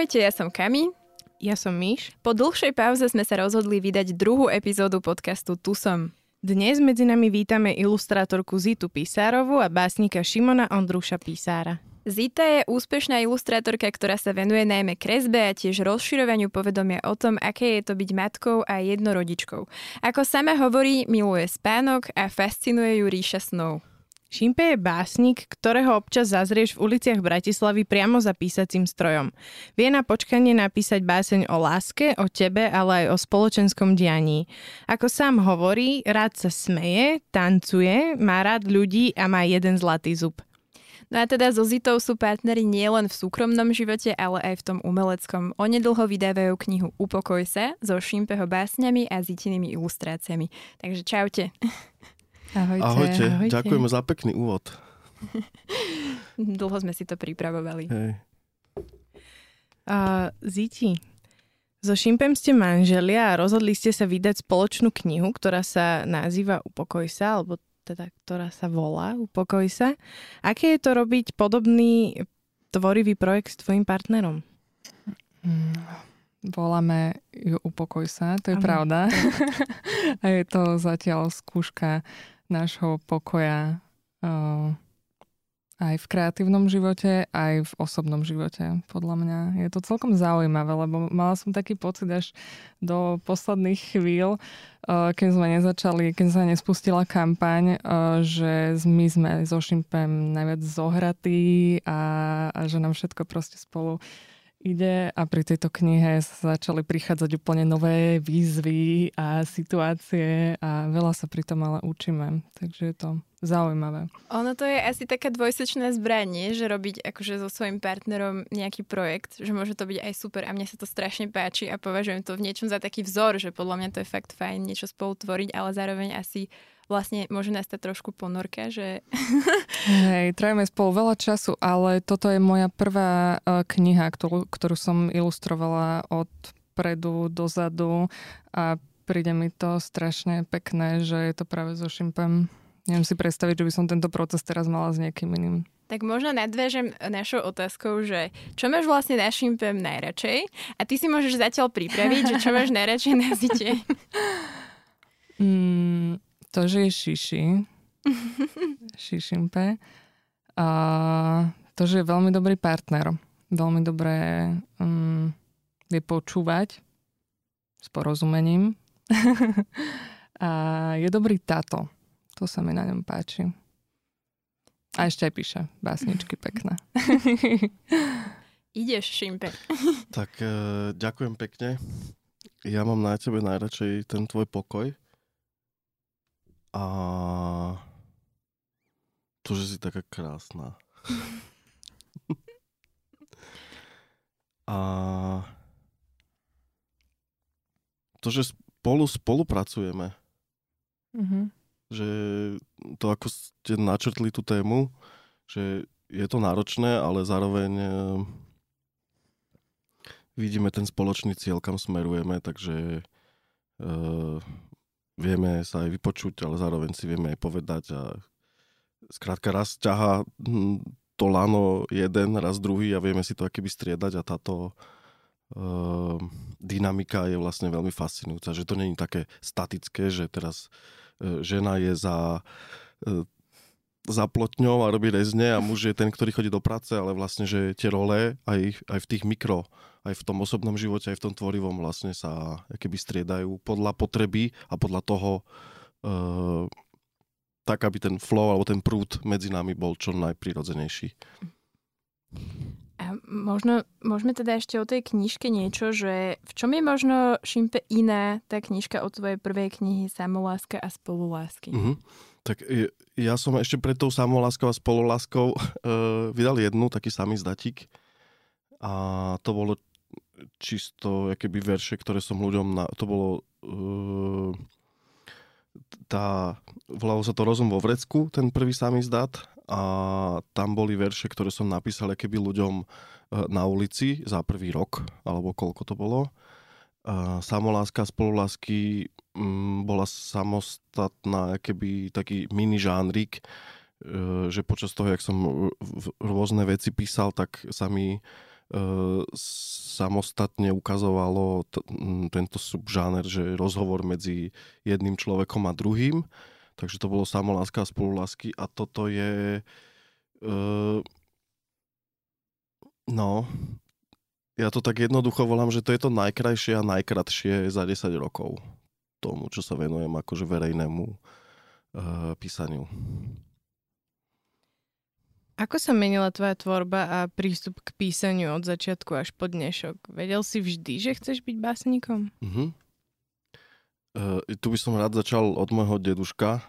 Ahojte, ja som Kami. Ja som Myš. Po dlhšej pauze sme sa rozhodli vydať druhú epizódu podcastu Tu som. Dnes medzi nami vítame ilustrátorku Zitu Písárovu a básnika Šimona Ondruša Písára. Zita je úspešná ilustrátorka, ktorá sa venuje najmä kresbe a tiež rozširovaniu povedomia o tom, aké je to byť matkou a jednorodičkou. Ako sama hovorí, miluje spánok a fascinuje ju ríša snov. Šimpe je básnik, ktorého občas zazrieš v uliciach Bratislavy priamo za písacím strojom. Vie na počkanie napísať báseň o láske, o tebe, ale aj o spoločenskom dianí. Ako sám hovorí, rád sa smeje, tancuje, má rád ľudí a má jeden zlatý zub. No a teda so Zitou sú partneri nielen v súkromnom živote, ale aj v tom umeleckom. Onedlho vydávajú knihu Upokoj sa so Šimpeho básňami a Zitinými ilustráciami. Takže čaute. Ahojte. Ahojte. Ahojte. Ďakujeme za pekný úvod. Dlho sme si to pripravovali. Hej. Uh, Ziti, so Šimpem ste manželia a rozhodli ste sa vydať spoločnú knihu, ktorá sa nazýva Upokoj sa, alebo teda ktorá sa volá Upokoj sa. Aké je to robiť podobný tvorivý projekt s tvojim partnerom? Mm, voláme ju Upokoj sa, to je Aha. pravda. a je to zatiaľ skúška nášho pokoja uh, aj v kreatívnom živote, aj v osobnom živote, podľa mňa. Je to celkom zaujímavé, lebo mala som taký pocit až do posledných chvíľ, uh, keď sme nezačali, keď sa nespustila kampaň, uh, že my sme so Šimpem najviac zohratí a, a že nám všetko proste spolu ide a pri tejto knihe začali prichádzať úplne nové výzvy a situácie a veľa sa pri tom ale učíme. Takže je to zaujímavé. Ono to je asi taká dvojsečné zbranie, že robiť akože so svojím partnerom nejaký projekt, že môže to byť aj super a mne sa to strašne páči a považujem to v niečom za taký vzor, že podľa mňa to je fakt fajn niečo spolu tvoriť, ale zároveň asi vlastne môže nastať trošku ponorka, že... Hej, trajme spolu veľa času, ale toto je moja prvá uh, kniha, ktorú, ktorú som ilustrovala od predu dozadu a príde mi to strašne pekné, že je to práve so Šimpem. Neviem si predstaviť, že by som tento proces teraz mala s niekým iným. Tak možno nadviažem našou otázkou, že čo máš vlastne na Šimpem najradšej? A ty si môžeš zatiaľ pripraviť, že čo máš najradšej na zite. Mm, to, že je šiši, šišimpe, a to, že je veľmi dobrý partner, veľmi dobré um, vie počúvať s porozumením a je dobrý táto. To sa mi na ňom páči. A ešte aj píše básničky pekné. Ideš, Šimpe. tak e, ďakujem pekne. Ja mám na tebe najradšej ten tvoj pokoj a to, že si taká krásna. a to, že spolu spolupracujeme. Mm-hmm. Že to, ako ste načrtli tú tému, že je to náročné, ale zároveň e, vidíme ten spoločný cieľ, kam smerujeme, takže e, vieme sa aj vypočuť, ale zároveň si vieme aj povedať a skrátka raz ťaha hm, to lano jeden, raz druhý a vieme si to akéby striedať a táto uh, dynamika je vlastne veľmi fascinujúca, že to není také statické, že teraz uh, žena je za uh, za plotňou a robí rezne a muž je ten, ktorý chodí do práce, ale vlastne, že tie role aj, aj v tých mikro, aj v tom osobnom živote, aj v tom tvorivom vlastne sa keby striedajú podľa potreby a podľa toho uh, tak, aby ten flow alebo ten prúd medzi nami bol čo najprirodzenejší. A možno, môžeme teda ešte o tej knižke niečo, že v čom je možno, Šimpe, iná tá knižka od tvojej prvej knihy Samoláska a spolulásky? Uh-huh. Tak ja som ešte pred tou samoláskou a spoluláskou uh, vydal jednu, taký samý zdatík. A to bolo čisto keby verše, ktoré som ľuďom... Na, to bolo... Uh, tá, volalo sa to Rozum vo vrecku, ten prvý samý zdat a tam boli verše, ktoré som napísal keby ľuďom uh, na ulici za prvý rok, alebo koľko to bolo. Samoláska, spolulásky bola samostatná keby taký mini žánrik, e, že počas toho, jak som rôzne veci písal, tak sa mi samostatne ukazovalo t- tento subžáner, že rozhovor medzi jedným človekom a druhým. Takže to bolo samoláska a spolulásky a toto je uh, no ja to tak jednoducho volám, že to je to najkrajšie a najkratšie za 10 rokov tomu, čo sa venujem akože verejnému uh, písaniu. Ako sa menila tvoja tvorba a prístup k písaniu od začiatku až po dnešok? Vedel si vždy, že chceš byť básnikom? Uh-huh. Uh, tu by som rád začal od môjho deduška,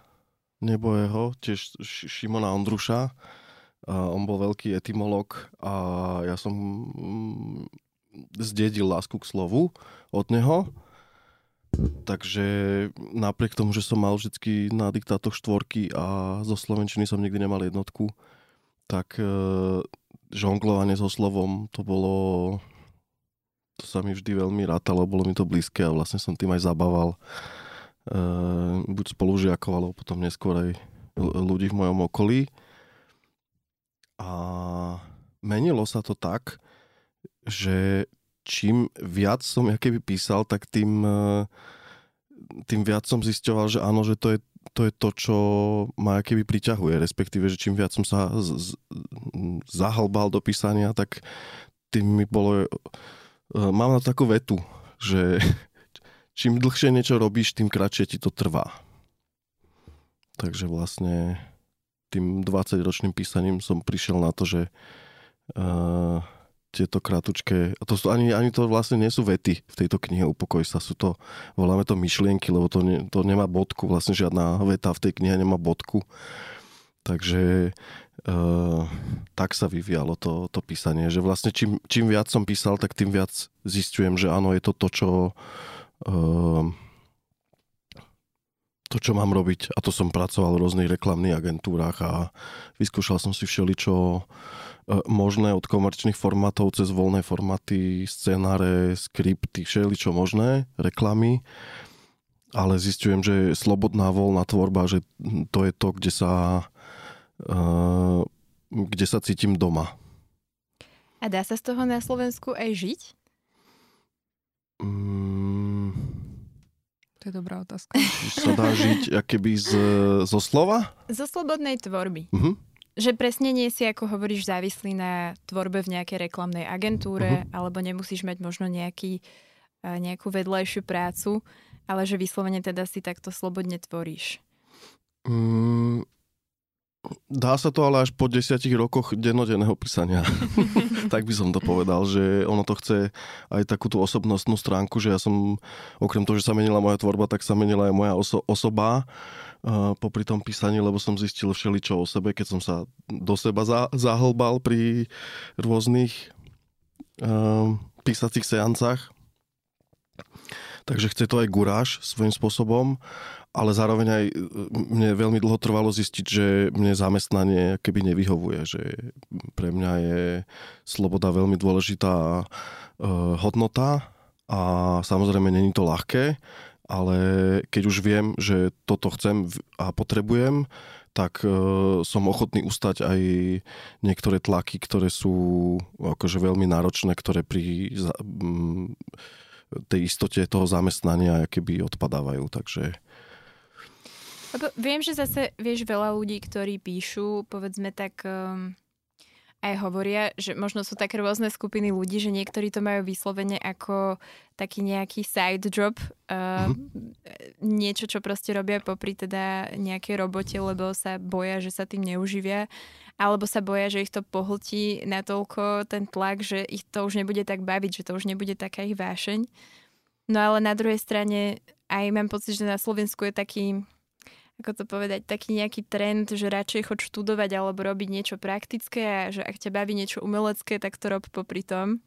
nebojeho, tiež Šimona Ondruša. Uh, on bol veľký etymolog a ja som mm, zdedil lásku k slovu od neho. Takže napriek tomu, že som mal vždy na diktátoch štvorky a zo Slovenčiny som nikdy nemal jednotku, tak e, žonglovanie so slovom, to bolo, to sa mi vždy veľmi rátalo, bolo mi to blízke a vlastne som tým aj zabával e, buď spolužiakov, alebo potom neskôr aj ľudí v mojom okolí. A menilo sa to tak, že čím viac som ja keby písal, tak tým, e, tým viac som zisťoval, že áno, že to je to je to, čo ma keby priťahuje, respektíve, že čím viac som sa z, z, zahlbal do písania, tak tým mi bolo... E, mám na takú vetu, že čím dlhšie niečo robíš, tým kratšie ti to trvá. Takže vlastne tým 20-ročným písaním som prišiel na to, že uh, tieto kratučké, a to sú, ani, ani to vlastne nie sú vety v tejto knihe Upokoj sa, sú to, voláme to myšlienky, lebo to, ne, to nemá bodku, vlastne žiadna veta v tej knihe nemá bodku. Takže uh, tak sa vyvíjalo to, to písanie, že vlastne čím, čím viac som písal, tak tým viac zistujem, že áno, je to to, čo uh, to, čo mám robiť. A to som pracoval v rôznych reklamných agentúrach a vyskúšal som si všeličo E, možné od komerčných formátov cez voľné formáty, scenáre, skripty, všeli čo možné, reklamy. Ale zistujem, že slobodná voľná tvorba, že to je to, kde sa, e, kde sa cítim doma. A dá sa z toho na Slovensku aj žiť? Mm, to je dobrá otázka. Sa dá žiť keby z, zo slova? Zo slobodnej tvorby. Uh-huh. Že presne nie si, ako hovoríš, závislý na tvorbe v nejakej reklamnej agentúre, uh-huh. alebo nemusíš mať možno nejaký, nejakú vedľajšiu prácu, ale že vyslovene teda si takto slobodne tvoríš. Mm, dá sa to ale až po desiatich rokoch dennodenného písania. tak by som to povedal, že ono to chce aj takú tú osobnostnú stránku, že ja som, okrem toho, že sa menila moja tvorba, tak sa menila aj moja oso- osoba popri tom písaní, lebo som zistil všeličo o sebe, keď som sa do seba za, zahlbal pri rôznych uh, písacích seancách. Takže chce to aj guráž svojím spôsobom, ale zároveň aj e, mne veľmi dlho trvalo zistiť, že mne zamestnanie keby nevyhovuje, že pre mňa je sloboda veľmi dôležitá uh, hodnota a samozrejme není to ľahké, ale keď už viem, že toto chcem a potrebujem, tak uh, som ochotný ustať aj niektoré tlaky, ktoré sú akože veľmi náročné, ktoré pri tej istote toho zamestnania keby odpadávajú, takže... Lebo viem, že zase, vieš, veľa ľudí, ktorí píšu, povedzme tak, um, aj hovoria, že možno sú také rôzne skupiny ľudí, že niektorí to majú vyslovene ako taký nejaký side job, uh, mm-hmm. niečo, čo proste robia popri teda nejakej robote, lebo sa boja, že sa tým neuživia, alebo sa boja, že ich to pohltí natoľko ten tlak, že ich to už nebude tak baviť, že to už nebude taká ich vášeň. No ale na druhej strane aj mám pocit, že na Slovensku je taký ako to povedať, taký nejaký trend, že radšej chod študovať alebo robiť niečo praktické a že ak ťa baví niečo umelecké, tak to rob popri tom.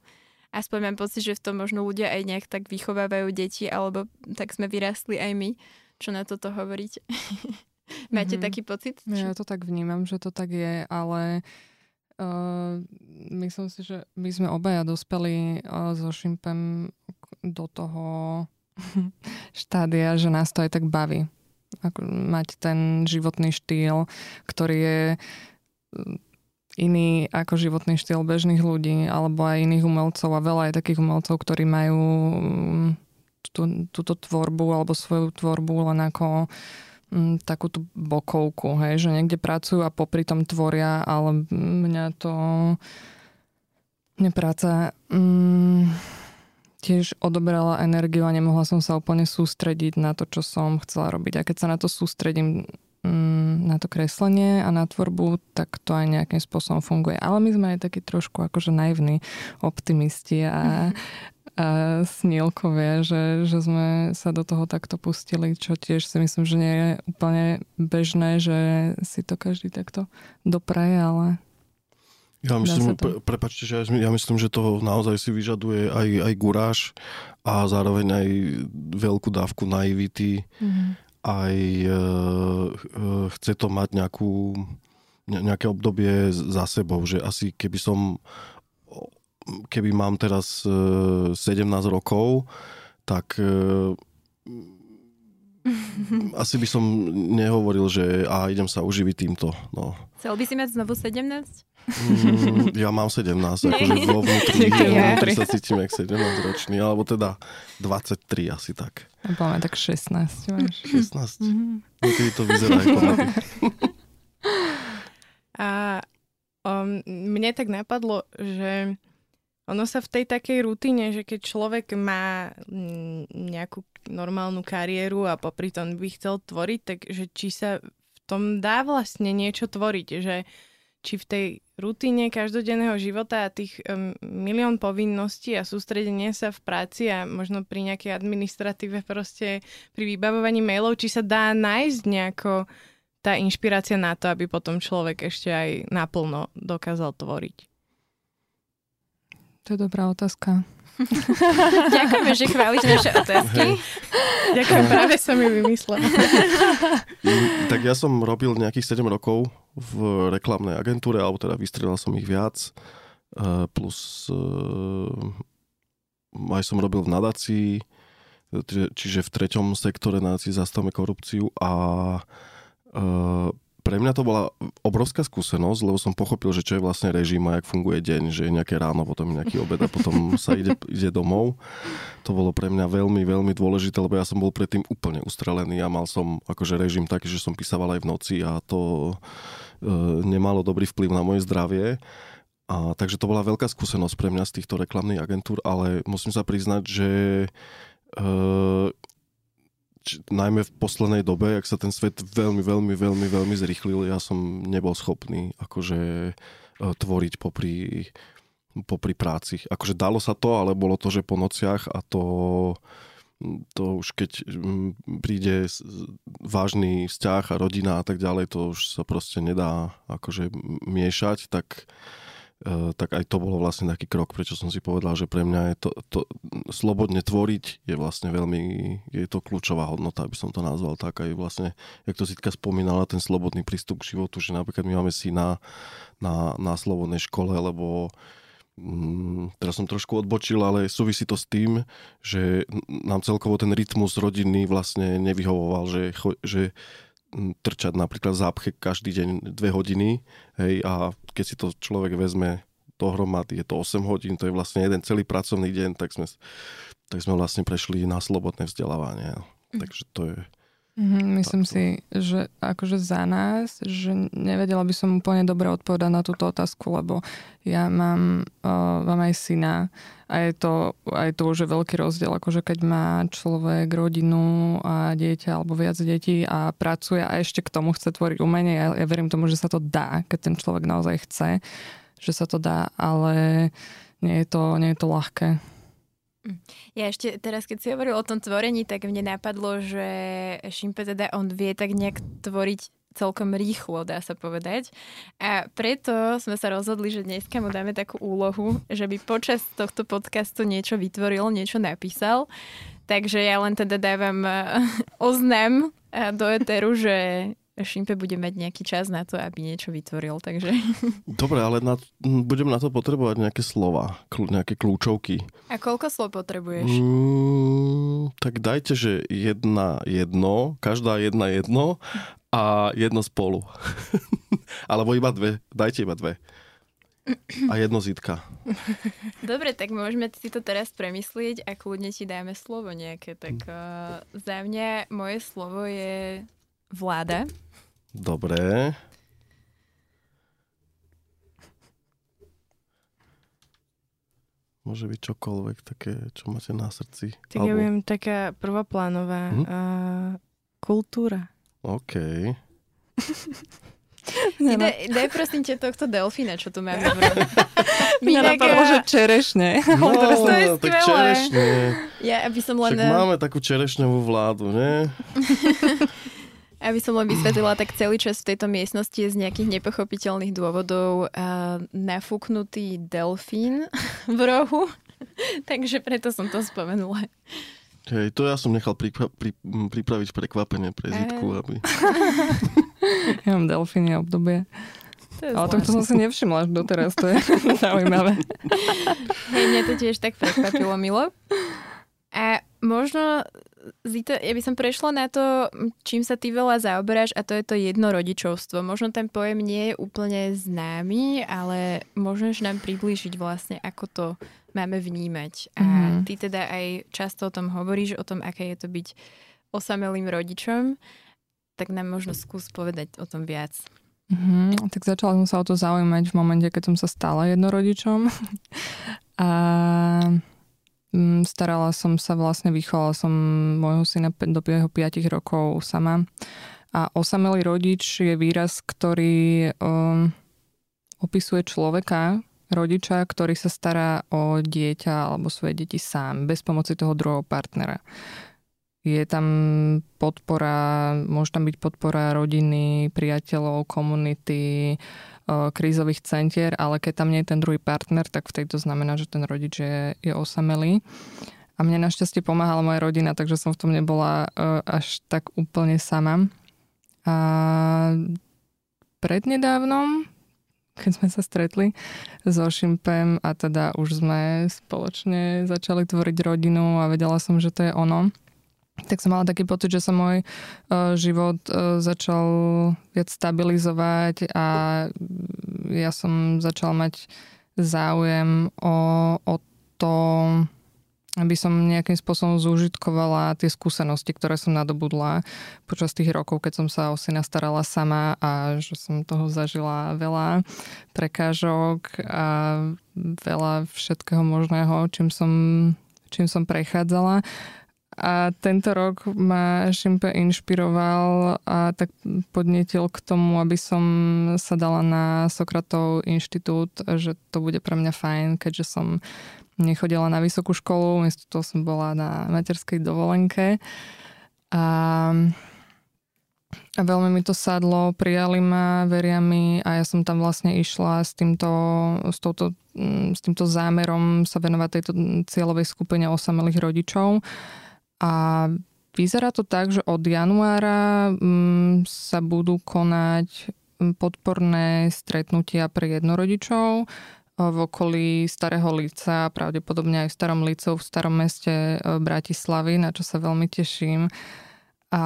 Aspoň mám pocit, že v tom možno ľudia aj nejak tak vychovávajú deti, alebo tak sme vyrastli aj my. Čo na toto hovoriť? Máte mm-hmm. taký pocit? Ja to tak vnímam, že to tak je, ale uh, myslím si, že my sme obaja dospeli uh, so Šimpem do toho štádia, že nás to aj tak baví ako mať ten životný štýl, ktorý je iný ako životný štýl bežných ľudí alebo aj iných umelcov a veľa aj takých umelcov, ktorí majú mm, tú, túto tvorbu alebo svoju tvorbu len ako m, takú tú bokovku, hej, že niekde pracujú a popri tom tvoria, ale mňa to mňa práca mm, tiež odoberala energiu a nemohla som sa úplne sústrediť na to, čo som chcela robiť. A keď sa na to sústredím, mm, na to kreslenie a na tvorbu, tak to aj nejakým spôsobom funguje. Ale my sme aj takí trošku akože naivní optimisti a, a snílkovia, že, že sme sa do toho takto pustili, čo tiež si myslím, že nie je úplne bežné, že si to každý takto dopraje, ale ja myslím, pre, prepačte, že ja myslím, že to naozaj si vyžaduje aj, aj guráž a zároveň aj veľkú dávku naivity. Mm-hmm. Aj e, e, chce to mať nejakú, ne, nejaké obdobie za sebou, že asi keby som keby mám teraz 17 e, rokov, tak e, asi by som nehovoril, že a idem sa uživiť týmto. No. Chcel by si mať znovu 17? Mm, ja mám 17, akože vo vnútri, vnútri sa cítim jak 17 ročný, alebo teda 23 asi tak. Máme tak 16 máš. 16? Mm-hmm. Niekedy to vyzerá ako A um, mne tak napadlo, že ono sa v tej takej rutine, že keď človek má mm, nejakú normálnu kariéru a popri tom by chcel tvoriť, tak že či sa v tom dá vlastne niečo tvoriť, že či v tej rutine každodenného života a tých milión povinností a sústredenie sa v práci a možno pri nejakej administratíve proste pri vybavovaní mailov, či sa dá nájsť nejako tá inšpirácia na to, aby potom človek ešte aj naplno dokázal tvoriť. To je dobrá otázka. Ďakujeme, že chváliš naše otázky. Ďakujem, práve som ju vymyslela. tak ja som robil nejakých 7 rokov v reklamnej agentúre, alebo teda vystrelal som ich viac. Eh, plus eh, aj som robil v nadácii, čiže v treťom sektore nadácii zastavme korupciu a eh, pre mňa to bola obrovská skúsenosť, lebo som pochopil, že čo je vlastne režim a jak funguje deň, že je nejaké ráno, potom nejaký obed a potom sa ide, ide domov. To bolo pre mňa veľmi, veľmi dôležité, lebo ja som bol predtým úplne ustrelený a mal som akože režim taký, že som písaval aj v noci a to e, nemalo dobrý vplyv na moje zdravie. A, takže to bola veľká skúsenosť pre mňa z týchto reklamných agentúr, ale musím sa priznať, že e, najmä v poslednej dobe, ak sa ten svet veľmi, veľmi, veľmi, veľmi zrychlil, ja som nebol schopný akože e, tvoriť popri, popri práci. Akože dalo sa to, ale bolo to, že po nociach a to to už keď príde vážny vzťah a rodina a tak ďalej, to už sa proste nedá akože miešať, tak tak aj to bolo vlastne taký krok, prečo som si povedal, že pre mňa je to, to slobodne tvoriť je vlastne veľmi, je to kľúčová hodnota, aby som to nazval tak. Aj vlastne, jak to Zitka spomínala, ten slobodný prístup k životu, že napríklad my máme si na, na, na slobodnej škole, lebo mm, teraz som trošku odbočil, ale súvisí to s tým, že nám celkovo ten rytmus rodiny vlastne nevyhovoval, že, že trčať napríklad zápche každý deň dve hodiny, hej, a keď si to človek vezme dohromady, je to 8 hodín, to je vlastne jeden celý pracovný deň, tak sme, tak sme vlastne prešli na slobodné vzdelávanie. Mm. Takže to je, Mm-hmm, myslím Takto. si, že akože za nás, že nevedela by som úplne dobre odpovedať na túto otázku, lebo ja mám, uh, mám aj syna a je to, aj to už je veľký rozdiel, akože keď má človek rodinu a dieťa alebo viac detí a pracuje a ešte k tomu chce tvoriť umenie, ja, ja verím tomu, že sa to dá, keď ten človek naozaj chce, že sa to dá, ale nie je to, nie je to ľahké. Ja ešte teraz, keď si hovoril o tom tvorení, tak mne napadlo, že Šimpe teda on vie tak nejak tvoriť celkom rýchlo, dá sa povedať. A preto sme sa rozhodli, že dneska mu dáme takú úlohu, že by počas tohto podcastu niečo vytvoril, niečo napísal. Takže ja len teda dávam eh, oznam eh, do Eteru, že Šimpe bude mať nejaký čas na to, aby niečo vytvoril, takže... Dobre, ale na, budem na to potrebovať nejaké slova, kl, nejaké kľúčovky. A koľko slov potrebuješ? Mm, tak dajte, že jedna jedno, každá jedna jedno a jedno spolu. Alebo iba dve, dajte iba dve. a jedno zitka. Dobre, tak môžeme si to teraz premyslieť a kľudne ti dáme slovo nejaké. Tak uh, za mňa moje slovo je vláda. Dobre. Môže byť čokoľvek také, čo máte na srdci. Tak Albo... ja viem, taká prvoplánová hm? uh, kultúra. OK. Daj, daj prosím ťa tohto delfína, čo tu máme v Mňa napadlo, že čerešne. No, to je tak čerešne. Ja, aby som len... Však máme takú čerešňovú vládu, ne? Aby som len vysvetlila, tak celý čas v tejto miestnosti je z nejakých nepochopiteľných dôvodov uh, nafúknutý delfín v rohu. Takže preto som to spomenula. Hej, to ja som nechal pripra- pri- pripraviť prekvapenie pre Zitku, aby... ja mám delfíny obdobie. To Ale to som si nevšimla až doteraz, to je zaujímavé. Hej, mňa to tiež tak prekvapilo, Milo. A možno Zita, ja by som prešla na to, čím sa ty veľa zaoberáš a to je to jednorodičovstvo. Možno ten pojem nie je úplne známy, ale môžeš nám priblížiť vlastne, ako to máme vnímať. A mm-hmm. ty teda aj často o tom hovoríš, o tom, aké je to byť osamelým rodičom, tak nám možno skús povedať o tom viac. Mm-hmm. Tak začala som sa o to zaujímať v momente, keď som sa stala jednorodičom. a starala som sa vlastne, vychovala som môjho syna do jeho 5 rokov sama. A osamelý rodič je výraz, ktorý um, opisuje človeka, rodiča, ktorý sa stará o dieťa alebo svoje deti sám, bez pomoci toho druhého partnera. Je tam podpora, môže tam byť podpora rodiny, priateľov, komunity, krízových centier, ale keď tam nie je ten druhý partner, tak vtedy to znamená, že ten rodič je, je osamelý. A mne našťastie pomáhala moja rodina, takže som v tom nebola až tak úplne sama. A prednedávnom, keď sme sa stretli so Šimpem a teda už sme spoločne začali tvoriť rodinu a vedela som, že to je ono, tak som mala taký pocit, že sa môj uh, život uh, začal viac stabilizovať a ja som začala mať záujem o, o to, aby som nejakým spôsobom zúžitkovala tie skúsenosti, ktoré som nadobudla počas tých rokov, keď som sa o syna starala sama a že som toho zažila veľa prekážok a veľa všetkého možného, čím som, čím som prechádzala. A tento rok ma Šimpe inšpiroval a tak podnetil k tomu, aby som sa dala na Sokratov inštitút, že to bude pre mňa fajn, keďže som nechodila na vysokú školu, miesto toho som bola na materskej dovolenke. A, a veľmi mi to sadlo, prijali ma, veria mi a ja som tam vlastne išla s týmto, s, touto, s týmto zámerom sa venovať tejto cieľovej skupine osamelých rodičov. A vyzerá to tak, že od januára mm, sa budú konať mm, podporné stretnutia pre jednorodičov v okolí Starého Líca, pravdepodobne aj v Starom Lícu, v Starom meste Bratislavy, na čo sa veľmi teším. A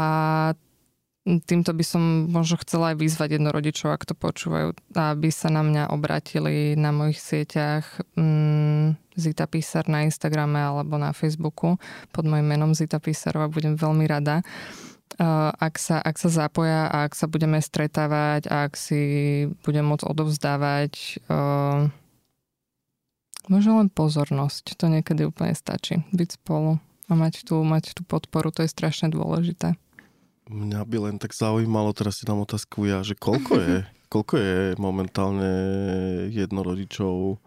týmto by som možno chcela aj vyzvať jednorodičov, ak to počúvajú, aby sa na mňa obratili na mojich sieťach. Mm, Zita Písar na Instagrame alebo na Facebooku pod mojim menom Zita Písarová. Budem veľmi rada, ak sa, ak sa zapoja a ak sa budeme stretávať a ak si budem môcť odovzdávať uh, možno len pozornosť. To niekedy úplne stačí. Byť spolu a mať tú, mať tú podporu, to je strašne dôležité. Mňa by len tak zaujímalo, teraz si dám otázku ja, že koľko je, koľko je momentálne jednorodičov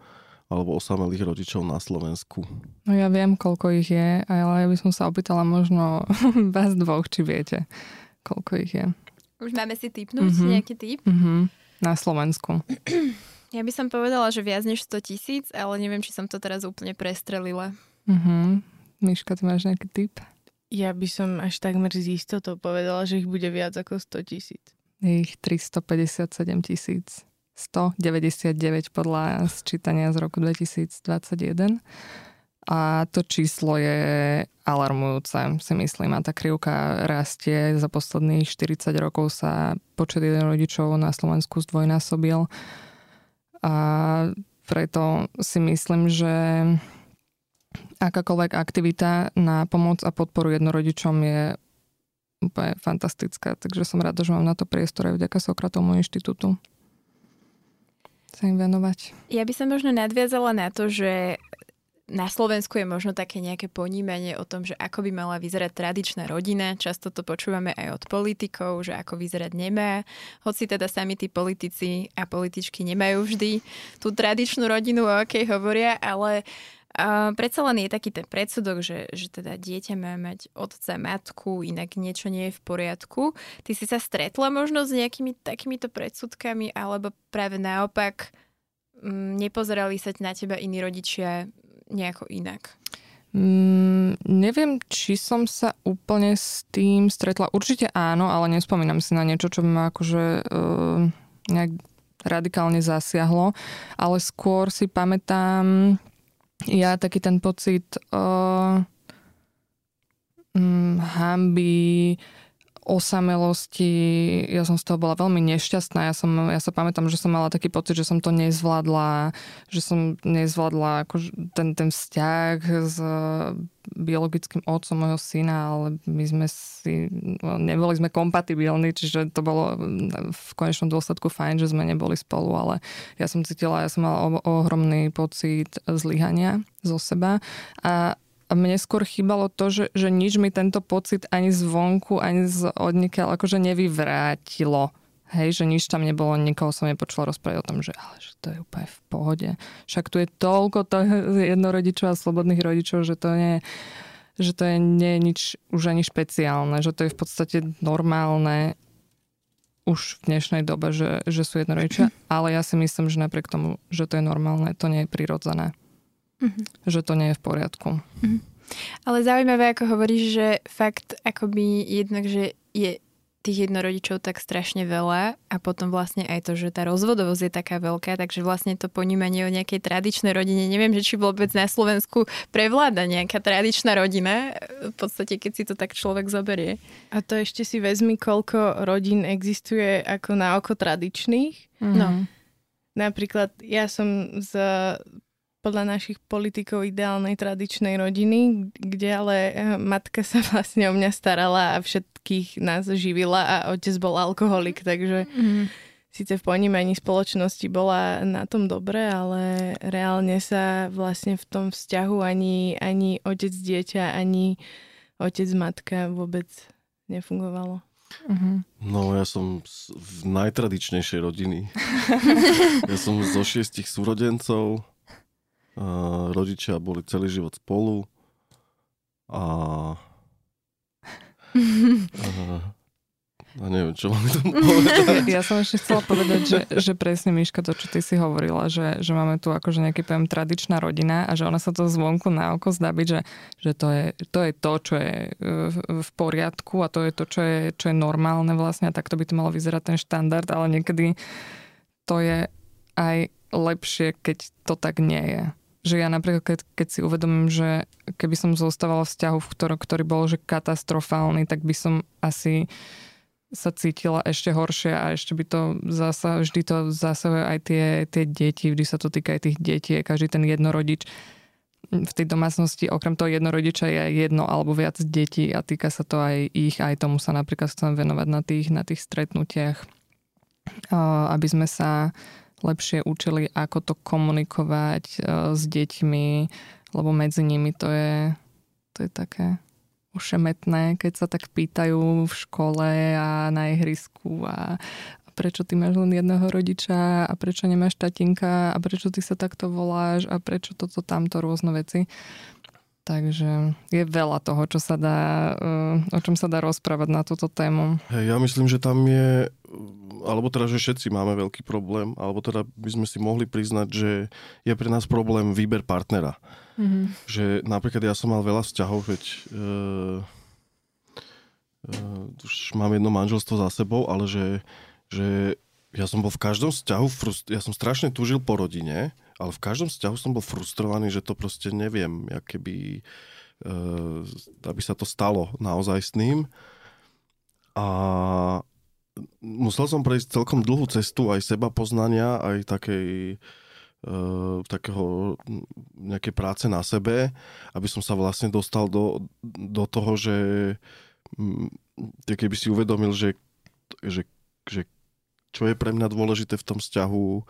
alebo osamelých rodičov na Slovensku? No ja viem, koľko ich je, ale ja by som sa opýtala možno vás dvoch, či viete, koľko ich je. Už máme si typnúť mm-hmm. nejaký typ? Mm-hmm. Na Slovensku. Ja by som povedala, že viac než 100 tisíc, ale neviem, či som to teraz úplne prestrelila. Mm-hmm. Miška, ty máš nejaký typ? Ja by som až takmer z istotou povedala, že ich bude viac ako 100 tisíc. Ich 357 tisíc. 199 podľa sčítania z roku 2021. A to číslo je alarmujúce, si myslím. A tá krivka rastie. Za posledných 40 rokov sa počet rodičov na Slovensku zdvojnásobil. A preto si myslím, že akákoľvek aktivita na pomoc a podporu jednorodičom je úplne fantastická, takže som rada, že mám na to priestor aj vďaka Sokratovmu inštitútu sa im venovať. Ja by som možno nadviazala na to, že na Slovensku je možno také nejaké ponímanie o tom, že ako by mala vyzerať tradičná rodina. Často to počúvame aj od politikov, že ako vyzerať nemá. Hoci teda sami tí politici a političky nemajú vždy tú tradičnú rodinu, o akej hovoria, ale a predsa len je taký ten predsudok, že, že teda dieťa má mať otca, matku, inak niečo nie je v poriadku. Ty si sa stretla možno s nejakými takýmito predsudkami, alebo práve naopak m, mm, nepozerali sa na teba iní rodičia nejako inak? Mm, neviem, či som sa úplne s tým stretla. Určite áno, ale nespomínam si na niečo, čo by ma akože uh, nejak radikálne zasiahlo. Ale skôr si pamätám ja taký ten pocit uh, um, hamby, osamelosti, ja som z toho bola veľmi nešťastná. Ja, som, ja sa pamätám, že som mala taký pocit, že som to nezvládla, že som nezvládla ako ten, ten vzťah s biologickým otcom môjho syna, ale my sme si, no, neboli sme kompatibilní, čiže to bolo v konečnom dôsledku fajn, že sme neboli spolu, ale ja som cítila, ja som mala ohromný pocit zlyhania zo seba a a mne skôr chýbalo to, že, že nič mi tento pocit ani zvonku, ani z odnikiaľ akože nevyvrátilo. Hej, že nič tam nebolo, nikoho som nepočula rozprávať o tom, že ale že to je úplne v pohode. Však tu je toľko to jednorodičov a slobodných rodičov, že to nie, že to je nie je nič už ani špeciálne, že to je v podstate normálne už v dnešnej dobe, že, že sú jednorodičia, ale ja si myslím, že napriek tomu, že to je normálne, to nie je prirodzené mm-hmm. že to nie je v poriadku. Mm-hmm. Ale zaujímavé, ako hovoríš, že fakt akoby jednak, že je tých jednorodičov tak strašne veľa a potom vlastne aj to, že tá rozvodovosť je taká veľká, takže vlastne to ponímanie o nejakej tradičnej rodine, neviem, že či vôbec na Slovensku prevláda nejaká tradičná rodina, v podstate keď si to tak človek zoberie. A to ešte si vezmi, koľko rodín existuje ako na oko tradičných. No. Napríklad ja som z podľa našich politikov ideálnej tradičnej rodiny, kde ale eh, matka sa vlastne o mňa starala a všetkých nás živila a otec bol alkoholik, takže mm. síce v ponímaní spoločnosti bola na tom dobre, ale reálne sa vlastne v tom vzťahu ani, ani otec dieťa, ani otec matka vôbec nefungovalo. Uh-huh. No ja som z najtradičnejšej rodiny. ja som zo šiestich súrodencov rodičia boli celý život spolu a, a, neviem, čo mám tomu povedať. Ja som ešte chcela povedať, že, že presne Miška, to, čo ty si hovorila, že, že máme tu akože nejaký poviem tradičná rodina a že ona sa to zvonku na oko zdá byť, že, že to, je, to je to, čo je v, v poriadku a to je to, čo je, čo je normálne vlastne a takto by to malo vyzerať ten štandard, ale niekedy to je aj lepšie, keď to tak nie je že ja napríklad, keď, keď si uvedomím, že keby som zostávala vzťahu, v ktorom, ktorý bol že katastrofálny, tak by som asi sa cítila ešte horšie a ešte by to zasa, vždy to zasahuje aj tie, tie deti, vždy sa to týka aj tých detí, každý ten jednorodič v tej domácnosti okrem toho jednorodiča je jedno alebo viac detí a týka sa to aj ich, aj tomu sa napríklad chcem venovať na tých, na tých stretnutiach, aby sme sa lepšie učili, ako to komunikovať uh, s deťmi, lebo medzi nimi to je, to je také ušemetné, keď sa tak pýtajú v škole a na ihrisku a prečo ty máš len jedného rodiča a prečo nemáš tatinka a prečo ty sa takto voláš a prečo toto, tamto, rôzne veci. Takže je veľa toho, čo sa dá, uh, o čom sa dá rozprávať na túto tému. Hey, ja myslím, že tam je alebo teda, že všetci máme veľký problém, alebo teda by sme si mohli priznať, že je pre nás problém výber partnera. Mm-hmm. Že napríklad ja som mal veľa vzťahov, veď uh, uh, už mám jedno manželstvo za sebou, ale že, že ja som bol v každom vzťahu, frust- ja som strašne túžil po rodine, ale v každom vzťahu som bol frustrovaný, že to proste neviem, keby, uh, aby sa to stalo naozaj s ním. A musel som prejsť celkom dlhú cestu aj seba poznania, aj takej uh, takého nejaké práce na sebe, aby som sa vlastne dostal do, do toho, že um, keby si uvedomil, že, že, že čo je pre mňa dôležité v tom vzťahu,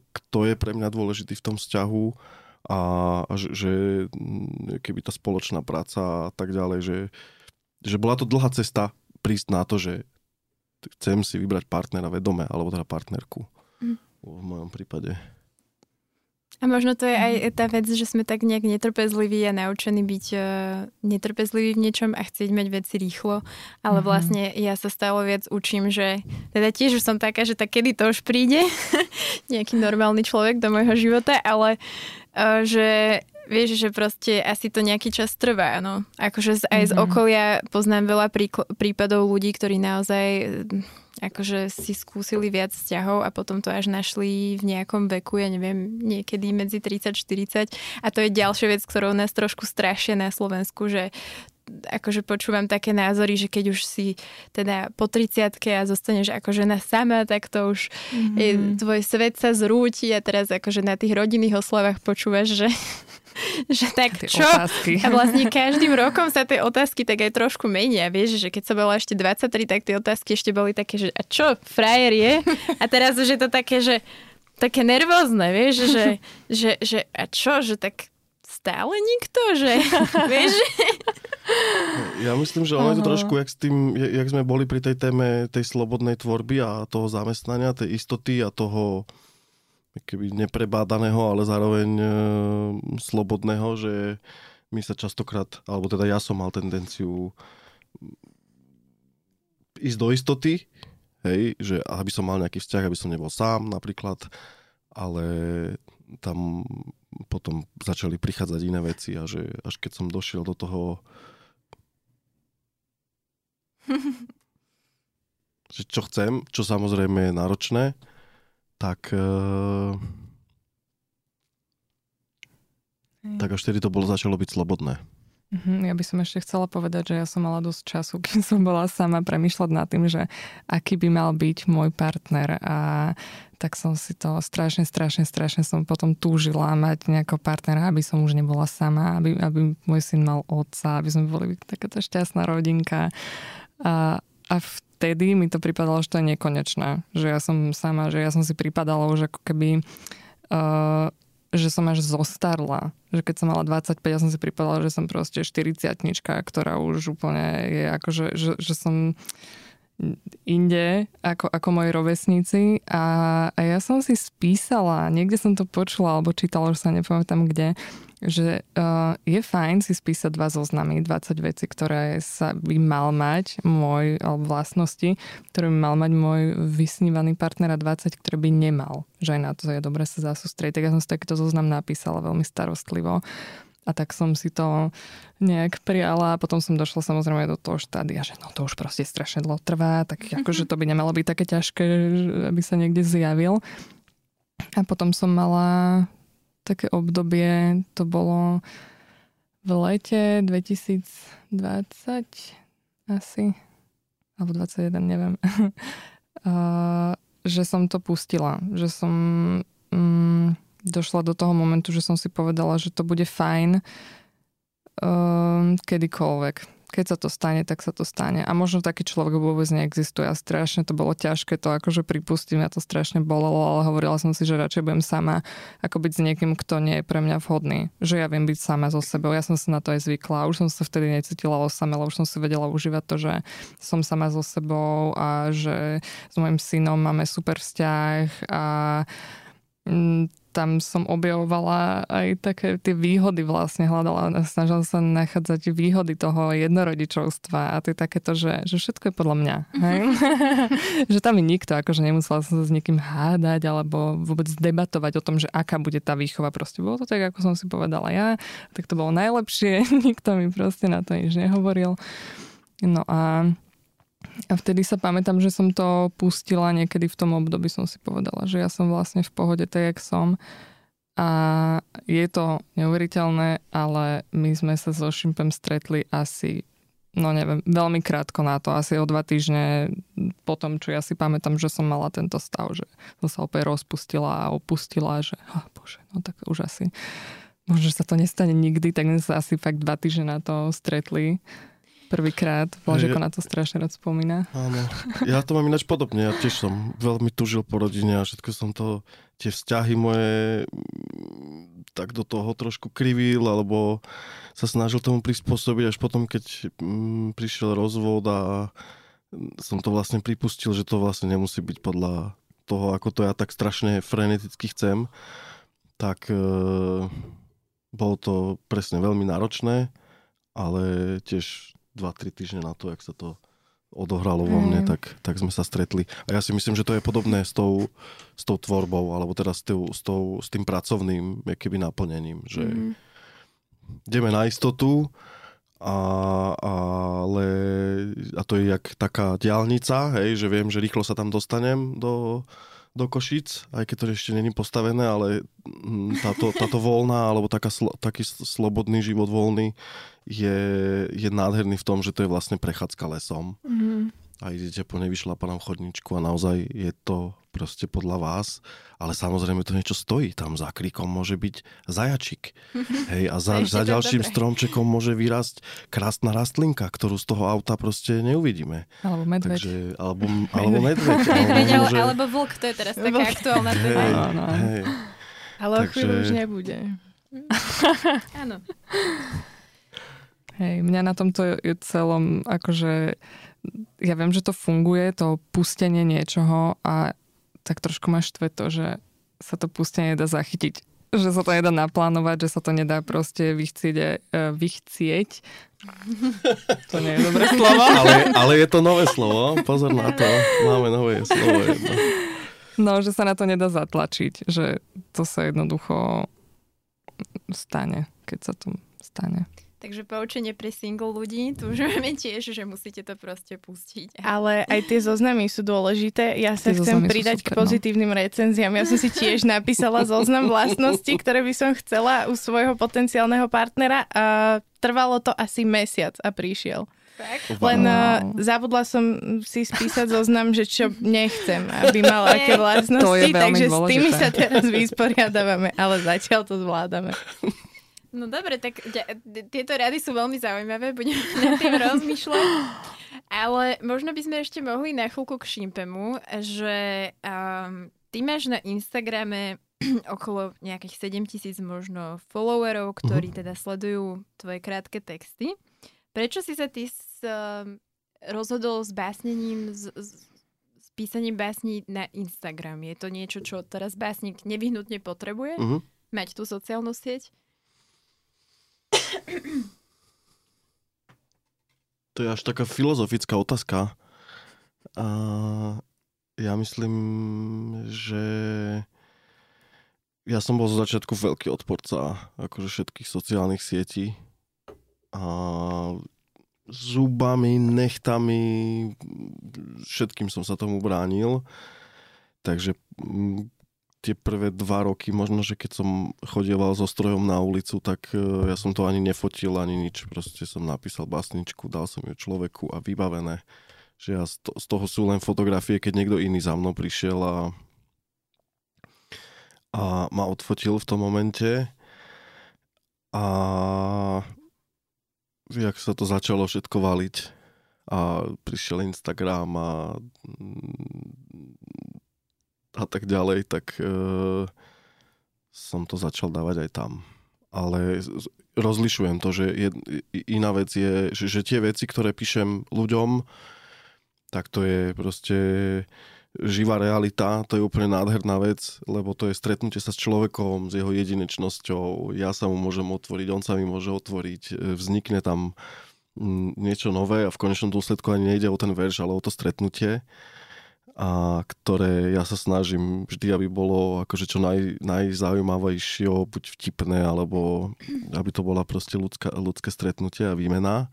kto je pre mňa dôležitý v tom vzťahu a, a že, že keby tá spoločná práca a tak ďalej, že, že bola to dlhá cesta prísť na to, že chcem si vybrať partnera vedome, alebo teda partnerku mm. v mojom prípade. A možno to je aj tá vec, že sme tak nejak netrpezliví a naučení byť uh, netrpezliví v niečom a chcieť mať veci rýchlo. Ale mm-hmm. vlastne ja sa stále viac učím, že teda tiež som taká, že tak kedy to už príde nejaký normálny človek do môjho života, ale uh, že vieš, že proste asi to nejaký čas trvá, no. Akože aj z mm-hmm. okolia poznám veľa prípadov ľudí, ktorí naozaj akože si skúsili viac vzťahov a potom to až našli v nejakom veku, ja neviem, niekedy medzi 30-40 a to je ďalšia vec, ktorou nás trošku strašia na Slovensku, že akože počúvam také názory, že keď už si teda po 30 a zostaneš ako žena sama, tak to už mm-hmm. je, tvoj svet sa zrúti a teraz akože na tých rodinných oslavách počúvaš, že že tak tie čo? Otázky. A vlastne každým rokom sa tie otázky tak aj trošku menia. Vieš, že keď sa bola ešte 23, tak tie otázky ešte boli také, že a čo, frajer je? A teraz už je to také, že také nervózne, vieš, že, že, že a čo, že tak stále nikto, že vieš, Ja myslím, že ono je to trošku, jak, s tým, jak sme boli pri tej téme tej slobodnej tvorby a toho zamestnania, tej istoty a toho keby neprebádaného, ale zároveň e, slobodného, že my sa častokrát, alebo teda ja som mal tendenciu ísť do istoty, hej, že aby som mal nejaký vzťah, aby som nebol sám napríklad, ale tam potom začali prichádzať iné veci a že až keď som došiel do toho že čo chcem, čo samozrejme je náročné, tak, uh, tak až vtedy to bolo začalo byť slobodné. Mhm, ja by som ešte chcela povedať, že ja som mala dosť času, keď som bola sama premyšľať nad tým, že aký by mal byť môj partner a tak som si to strašne, strašne, strašne som potom túžila mať nejakého partnera, aby som už nebola sama, aby, aby môj syn mal otca, aby sme boli takáto šťastná rodinka. A, a vtedy mi to pripadalo, že to je nekonečné. Že ja som sama, že ja som si pripadala už ako keby, uh, že som až zostarla. Že keď som mala 25, ja som si pripadala, že som proste 40 ktorá už úplne je akože, že, že som inde ako, ako moji rovesníci a, a ja som si spísala, niekde som to počula alebo čítala, už sa nepamätám kde, že uh, je fajn si spísať dva zoznamy, 20 vecí, ktoré sa by mal mať môj, alebo vlastnosti, ktoré by mal mať môj vysnívaný partner a 20, ktoré by nemal. Že aj na to je dobre sa zasústrieť. Tak ja som si takýto zoznam napísala veľmi starostlivo. A tak som si to nejak prijala a potom som došla samozrejme do toho štádia, že no to už proste strašne dlho trvá, tak mhm. akože to by nemalo byť také ťažké, aby sa niekde zjavil. A potom som mala také obdobie, to bolo v lete 2020 asi, alebo 21, neviem, že som to pustila, že som mm, došla do toho momentu, že som si povedala, že to bude fajn um, kedykoľvek keď sa to stane, tak sa to stane. A možno taký človek vôbec neexistuje a strašne to bolo ťažké to akože pripustím, ja to strašne bolelo, ale hovorila som si, že radšej budem sama, ako byť s niekým, kto nie je pre mňa vhodný. Že ja viem byť sama so sebou, ja som sa na to aj zvykla, už som sa vtedy necítila osamela, už som si vedela užívať to, že som sama so sebou a že s mojim synom máme super vzťah a mm, tam som objavovala aj také tie výhody vlastne, hľadala, snažila sa nachádzať výhody toho jednorodičovstva a to je takéto, že, že všetko je podľa mňa. Hej? že tam mi nikto, akože nemusela som sa s niekým hádať alebo vôbec debatovať o tom, že aká bude tá výchova. Proste bolo to tak, ako som si povedala ja, tak to bolo najlepšie, nikto mi proste na to nič nehovoril. No a a vtedy sa pamätám, že som to pustila niekedy v tom období, som si povedala, že ja som vlastne v pohode tak, jak som. A je to neuveriteľné, ale my sme sa so Šimpem stretli asi no neviem, veľmi krátko na to, asi o dva týždne po tom, čo ja si pamätám, že som mala tento stav, že som sa opäť rozpustila a opustila, že oh, bože, no tak už asi možno, sa to nestane nikdy, tak sme sa asi fakt dva týždne na to stretli prvýkrát. Blažeko na to strašne rád spomína. Áno. Ja to mám ináč podobne. Ja tiež som veľmi tužil po rodine a všetko som to, tie vzťahy moje mm, tak do toho trošku krivil, alebo sa snažil tomu prispôsobiť až potom, keď mm, prišiel rozvod a som to vlastne pripustil, že to vlastne nemusí byť podľa toho, ako to ja tak strašne freneticky chcem, tak e, bolo to presne veľmi náročné, ale tiež 2-3 týždne na to, jak sa to odohralo vo mne, tak, tak sme sa stretli. A ja si myslím, že to je podobné s tou, s tou tvorbou, alebo teda s, tou, s, tou, s tým pracovným keby naplnením, že mm. ideme na istotu, a, ale, a to je jak taká diálnica, hej, že viem, že rýchlo sa tam dostanem do, do Košic, aj keď to ešte není postavené, ale mm, táto, táto voľná, alebo taká, taký slobodný život voľný je, je nádherný v tom, že to je vlastne prechádzka lesom. Mm-hmm. A idete po nevyšlapanom chodničku a naozaj je to proste podľa vás, ale samozrejme to niečo stojí. Tam za kríkom môže byť zajačik. Hej, a za, za ďalším dobre. stromčekom môže vyrásť krásna rastlinka, ktorú z toho auta proste neuvidíme. Alebo medveď. Takže, alebo, alebo medveď. Alebo, môže... alebo vlk, to je teraz taká aktuálna téma. Hej, hej. Ale o Takže... už nebude. Áno. Hej, mňa na tomto je celom, akože ja viem, že to funguje, to pustenie niečoho a tak trošku máš štve to, že sa to pustenie nedá zachytiť. Že sa to nedá naplánovať, že sa to nedá proste vychcieť, uh, vychcieť. To nie je dobré slovo. Ale, ale je to nové slovo, pozor na to. Máme nové slovo jedno. No, že sa na to nedá zatlačiť, že to sa jednoducho stane, keď sa to stane. Takže poučenie pre single ľudí, tu už máme tiež, že musíte to proste pustiť. Ale aj tie zoznamy sú dôležité. Ja sa tie chcem pridať super, k no. pozitívnym no. recenziám. Ja som si tiež napísala zoznam vlastností, ktoré by som chcela u svojho potenciálneho partnera. A trvalo to asi mesiac a prišiel. Tak? Len wow. uh, zabudla som si spísať zoznam, že čo nechcem, aby mal aké vlastnosti, takže dôležité. s tými sa teraz vysporiadávame, ale zatiaľ to zvládame. No dobre, tak tieto rady sú veľmi zaujímavé, budem nad tým rozmýšľať. Ale možno by sme ešte mohli na chvíľku k Šimpemu, že um, ty máš na Instagrame okolo nejakých 7 tisíc možno followerov, ktorí uh-huh. teda sledujú tvoje krátke texty. Prečo si sa ty s, um, rozhodol s básnením, s, s písaním básní na Instagram? Je to niečo, čo teraz básnik nevyhnutne potrebuje? Uh-huh. Mať tú sociálnu sieť? To je až taká filozofická otázka. A ja myslím, že ja som bol zo začiatku veľký odporca akože všetkých sociálnych sietí. A zubami, nechtami, všetkým som sa tomu bránil. Takže tie prvé dva roky, možno, že keď som chodieval so strojom na ulicu, tak e, ja som to ani nefotil, ani nič. Proste som napísal básničku, dal som ju človeku a vybavené. Že ja z, to, z toho sú len fotografie, keď niekto iný za mnou prišiel a, a ma odfotil v tom momente. A jak sa to začalo všetko valiť a prišiel Instagram a a tak ďalej, tak e, som to začal dávať aj tam. Ale rozlišujem to, že je, iná vec je, že, že tie veci, ktoré píšem ľuďom, tak to je proste živá realita, to je úplne nádherná vec, lebo to je stretnutie sa s človekom, s jeho jedinečnosťou, ja sa mu môžem otvoriť, on sa mi môže otvoriť, e, vznikne tam niečo nové a v konečnom dôsledku ani nejde o ten verš, ale o to stretnutie a ktoré ja sa snažím vždy, aby bolo akože čo naj, najzaujímavejšie, buď vtipné, alebo aby to bola proste ľudská, ľudské stretnutie a výmena.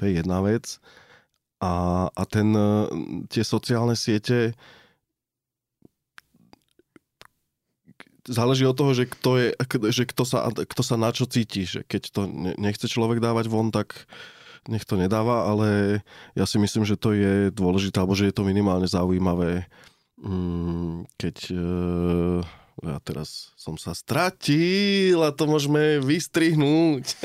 To je jedna vec. A, a ten, tie sociálne siete záleží od toho, že kto, je, že kto, sa, kto sa na čo cíti. Že keď to nechce človek dávať von, tak nech to nedáva, ale ja si myslím, že to je dôležité, alebo že je to minimálne zaujímavé, mm, keď uh, ja teraz som sa stratil a to môžeme vystrihnúť.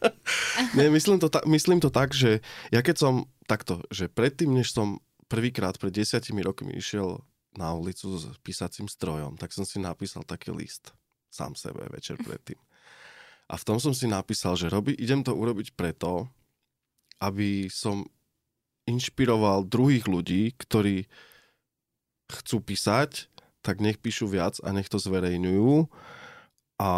Nie, myslím to, ta- myslím to tak, že ja keď som takto, že predtým, než som prvýkrát pred desiatimi rokmi išiel na ulicu s písacím strojom, tak som si napísal taký list sám sebe večer predtým. A v tom som si napísal, že robi, idem to urobiť preto, aby som inšpiroval druhých ľudí, ktorí chcú písať tak nech píšu viac a nech to zverejňujú. A,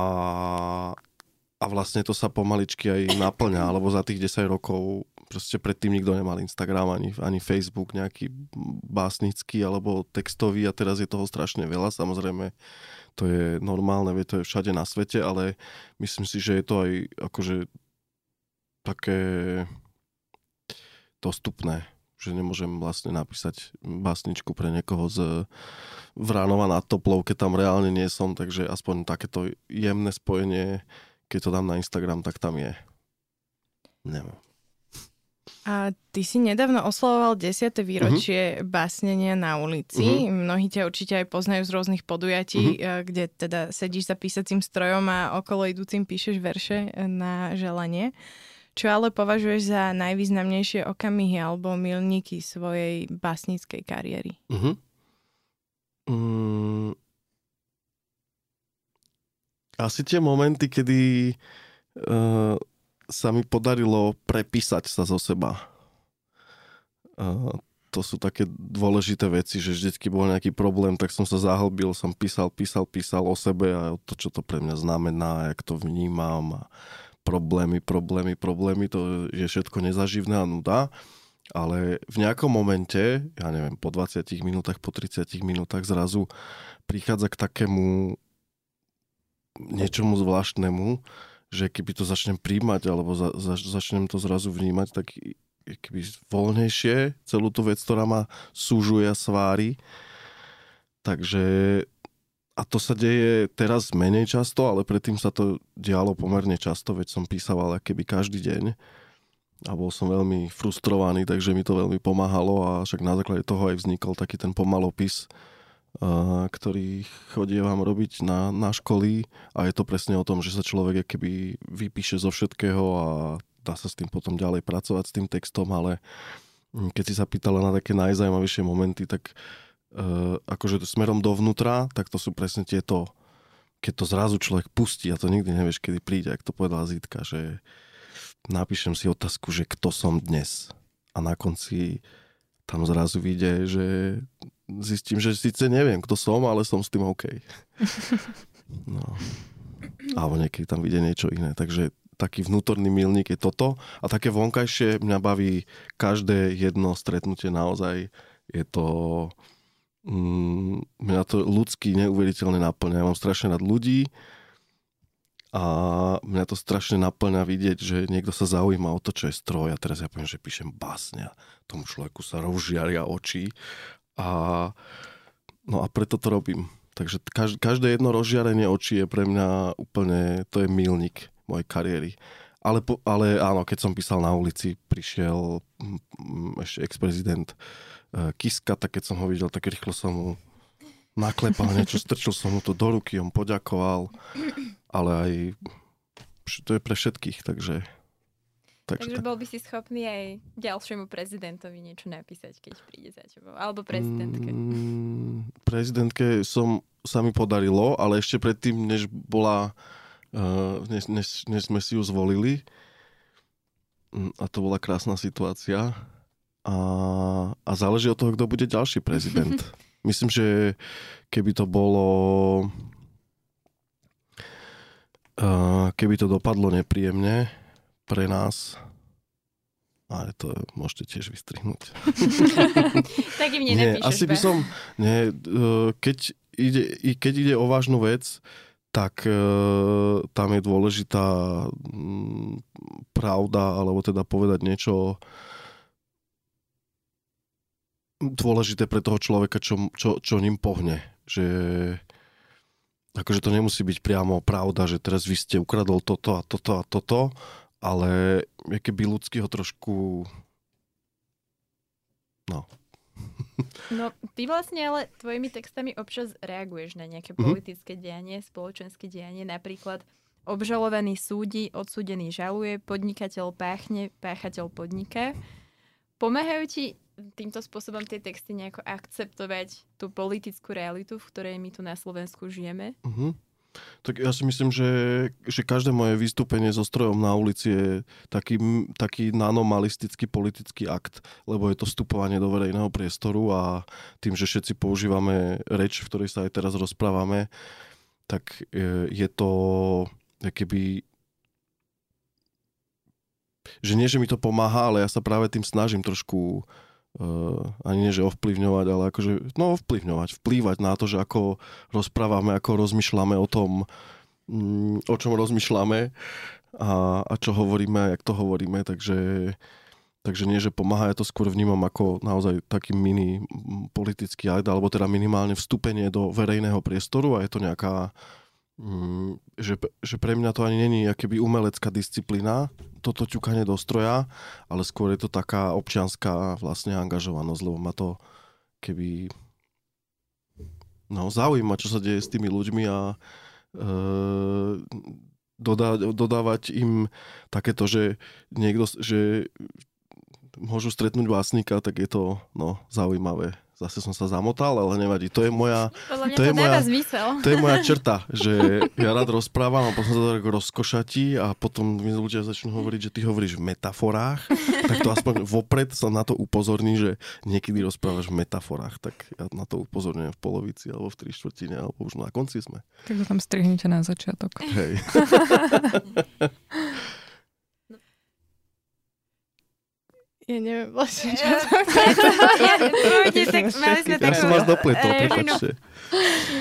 a vlastne to sa pomaličky aj naplňa, lebo za tých 10 rokov proste predtým nikto nemal Instagram ani, ani Facebook nejaký básnický alebo textový a teraz je toho strašne veľa. Samozrejme, to je normálne, vie, to je všade na svete, ale myslím si, že je to aj akože také dostupné že nemôžem vlastne napísať básničku pre niekoho z Vránova nad Toplou, keď tam reálne nie som, takže aspoň takéto jemné spojenie, keď to dám na Instagram, tak tam je. Neviem. A ty si nedávno oslavoval 10. výročie uh-huh. básnenia na ulici. Uh-huh. Mnohí ťa určite aj poznajú z rôznych podujatí, uh-huh. kde teda sedíš za písacím strojom a okolo idúcim píšeš verše na želanie. Čo ale považuješ za najvýznamnejšie okamihy alebo milníky svojej básnickej kariéry? Uh-huh. Mm, asi tie momenty, kedy uh, sa mi podarilo prepísať sa zo seba. Uh, to sú také dôležité veci, že vždycky bol nejaký problém, tak som sa zahlbil, som písal, písal, písal o sebe a to, čo to pre mňa znamená, jak to vnímam a problémy, problémy, problémy, to je všetko nezaživné a nuda. Ale v nejakom momente, ja neviem, po 20 minútach, po 30 minútach zrazu prichádza k takému niečomu zvláštnemu, že keby to začnem príjmať alebo za, za, začnem to zrazu vnímať, tak keby voľnejšie celú tú vec, ktorá ma súžuje a svári. Takže a to sa deje teraz menej často, ale predtým sa to dialo pomerne často, veď som písal keby každý deň. A bol som veľmi frustrovaný, takže mi to veľmi pomáhalo a však na základe toho aj vznikol taký ten pomalopis, ktorý chodí vám robiť na, na školy. A je to presne o tom, že sa človek keby vypíše zo všetkého a dá sa s tým potom ďalej pracovať s tým textom, ale keď si sa pýtala na také najzajímavejšie momenty, tak uh, uh, akože smerom dovnútra, tak to sú presne tieto, keď to zrazu človek pustí a to nikdy nevieš, kedy príde, ak to povedala Zitka, že napíšem si otázku, že kto som dnes a na konci tam zrazu vyjde, že zistím, že síce neviem, kto som, ale som s tým OK. No. Alebo niekedy tam vyjde niečo iné. Takže taký vnútorný milník je toto. A také vonkajšie mňa baví každé jedno stretnutie naozaj. Je to mňa to ľudský neuveriteľne naplňa. Ja mám strašne rád ľudí a mňa to strašne naplňa vidieť, že niekto sa zaujíma o to, čo je stroj a teraz ja poviem, že píšem básňa. Tomu človeku sa rozžiaria oči a no a preto to robím. Takže každé jedno rozžiarenie očí je pre mňa úplne, to je milník mojej kariéry. Ale, ale áno, keď som písal na ulici, prišiel ešte ex-prezident Kiska, tak keď som ho videl, tak rýchlo som mu naklepal niečo, strčil som mu to do ruky, on poďakoval, ale aj to je pre všetkých, takže... Takže, takže tak. bol by si schopný aj ďalšiemu prezidentovi niečo napísať, keď príde za tebou, alebo prezidentke. Mm, prezidentke som, sa mi podarilo, ale ešte predtým, než bola, uh, než, než, než sme si ju zvolili, mm, a to bola krásna situácia, a, a záleží od toho, kto bude ďalší prezident. Myslím, že keby to bolo keby to dopadlo nepríjemne pre nás, ale to môžete tiež vystrihnúť. tak im nie, asi by som, nie, e, keď ide, keď ide o vážnu vec, tak e, tam je dôležitá pravda, alebo teda povedať niečo dôležité pre toho človeka, čo, čo, čo ním pohne. Že akože to nemusí byť priamo pravda, že teraz vy ste ukradol toto a toto a toto, ale keby ľudský ho trošku no. No, ty vlastne ale tvojimi textami občas reaguješ na nejaké mm-hmm. politické dianie, spoločenské dianie, napríklad obžalovaný súdi, odsúdený žaluje, podnikateľ páchne, páchateľ podniká. Pomáhajú ti týmto spôsobom tie texty nejako akceptovať tú politickú realitu, v ktorej my tu na Slovensku žijeme? Uh-huh. Tak ja si myslím, že, že každé moje vystúpenie so strojom na ulici je taký, taký nanomalistický politický akt, lebo je to vstupovanie do verejného priestoru a tým, že všetci používame reč, v ktorej sa aj teraz rozprávame, tak e, je to keby že nie, že mi to pomáha, ale ja sa práve tým snažím trošku uh, ani nie, že ovplyvňovať, ale akože, no ovplyvňovať, vplývať na to, že ako rozprávame, ako rozmýšľame o tom, um, o čom rozmýšľame a, a čo hovoríme a jak to hovoríme, takže Takže nie, že pomáha, ja to skôr vnímam ako naozaj taký mini politický akt, alebo teda minimálne vstúpenie do verejného priestoru a je to nejaká Mm, že, že pre mňa to ani není akéby umelecká disciplína, toto ťukanie do stroja, ale skôr je to taká občianská vlastne angažovanosť, lebo ma to keby no, zaujíma, čo sa deje s tými ľuďmi a e, dodá, dodávať im takéto, že niekto, že môžu stretnúť vlastníka, tak je to no, zaujímavé zase som sa zamotal, ale nevadí. To je moja, to, je moja, to je moja črta, že ja rád rozprávam a potom sa to tak rozkošatí a potom mi ľudia začnú hovoriť, že ty hovoríš v metaforách, tak to aspoň vopred sa na to upozorní, že niekedy rozprávaš v metaforách, tak ja na to upozorňujem v polovici alebo v tri štvrtine, alebo už na konci sme. Tak to tam strihnite na začiatok. Hej. Ja neviem vlastne, čo to Ja som vás dopletol, prepačte.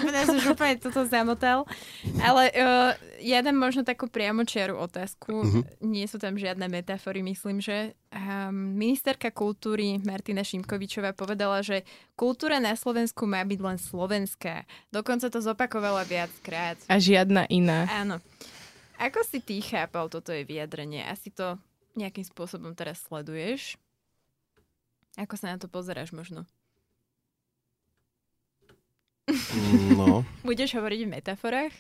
Ja som už úplne toto zamotal. Ale uh, ja dám možno takú priamočiaru otázku. Uh-huh. Nie sú tam žiadne metafory, myslím, že. Um, ministerka kultúry Martina Šimkovičová povedala, že kultúra na Slovensku má byť len slovenská. Dokonca to zopakovala viackrát. A žiadna iná. Áno. Ako si ty chápal toto je vyjadrenie? Asi to nejakým spôsobom teraz sleduješ. Ako sa na to pozeráš možno? Mm, no. Budeš hovoriť v metaforách?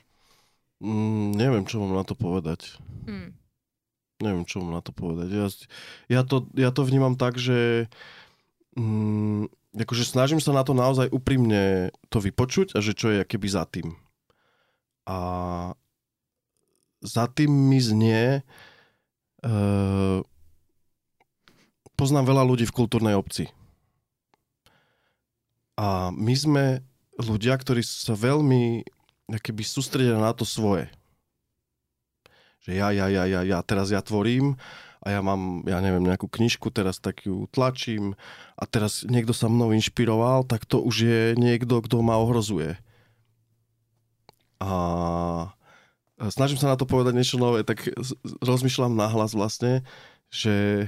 Mm, neviem, čo mám na to povedať. Mm. Neviem, čo mám na to povedať. Ja, ja, to, ja to vnímam tak, že mm, akože snažím sa na to naozaj úprimne to vypočuť a že čo je keby za tým. A za tým mi znie uh, poznám veľa ľudí v kultúrnej obci. A my sme ľudia, ktorí sa veľmi keby sústredia na to svoje. Že ja, ja, ja, ja, ja, teraz ja tvorím a ja mám, ja neviem, nejakú knižku, teraz tak ju tlačím a teraz niekto sa mnou inšpiroval, tak to už je niekto, kto ma ohrozuje. A snažím sa na to povedať niečo nové, tak rozmýšľam nahlas vlastne, že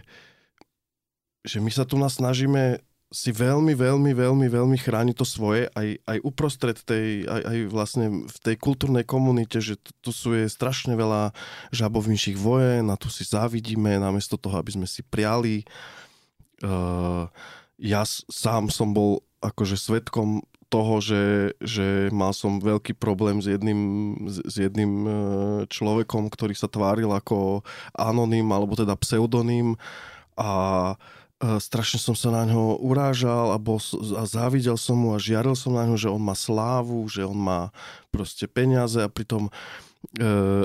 že my sa tu nás snažíme si veľmi, veľmi, veľmi, veľmi chrániť to svoje aj, aj uprostred tej, aj, aj vlastne v tej kultúrnej komunite, že tu sú je strašne veľa žabovnejších vojen a tu si závidíme namiesto toho, aby sme si priali. Uh, ja sám som bol akože svetkom toho, že, že mal som veľký problém s jedným, s jedným e, človekom, ktorý sa tváril ako anonym alebo teda pseudonym a strašne som sa na ňo urážal a, a závidel som mu a žiaril som na ňo, že on má slávu, že on má proste peniaze a pritom e,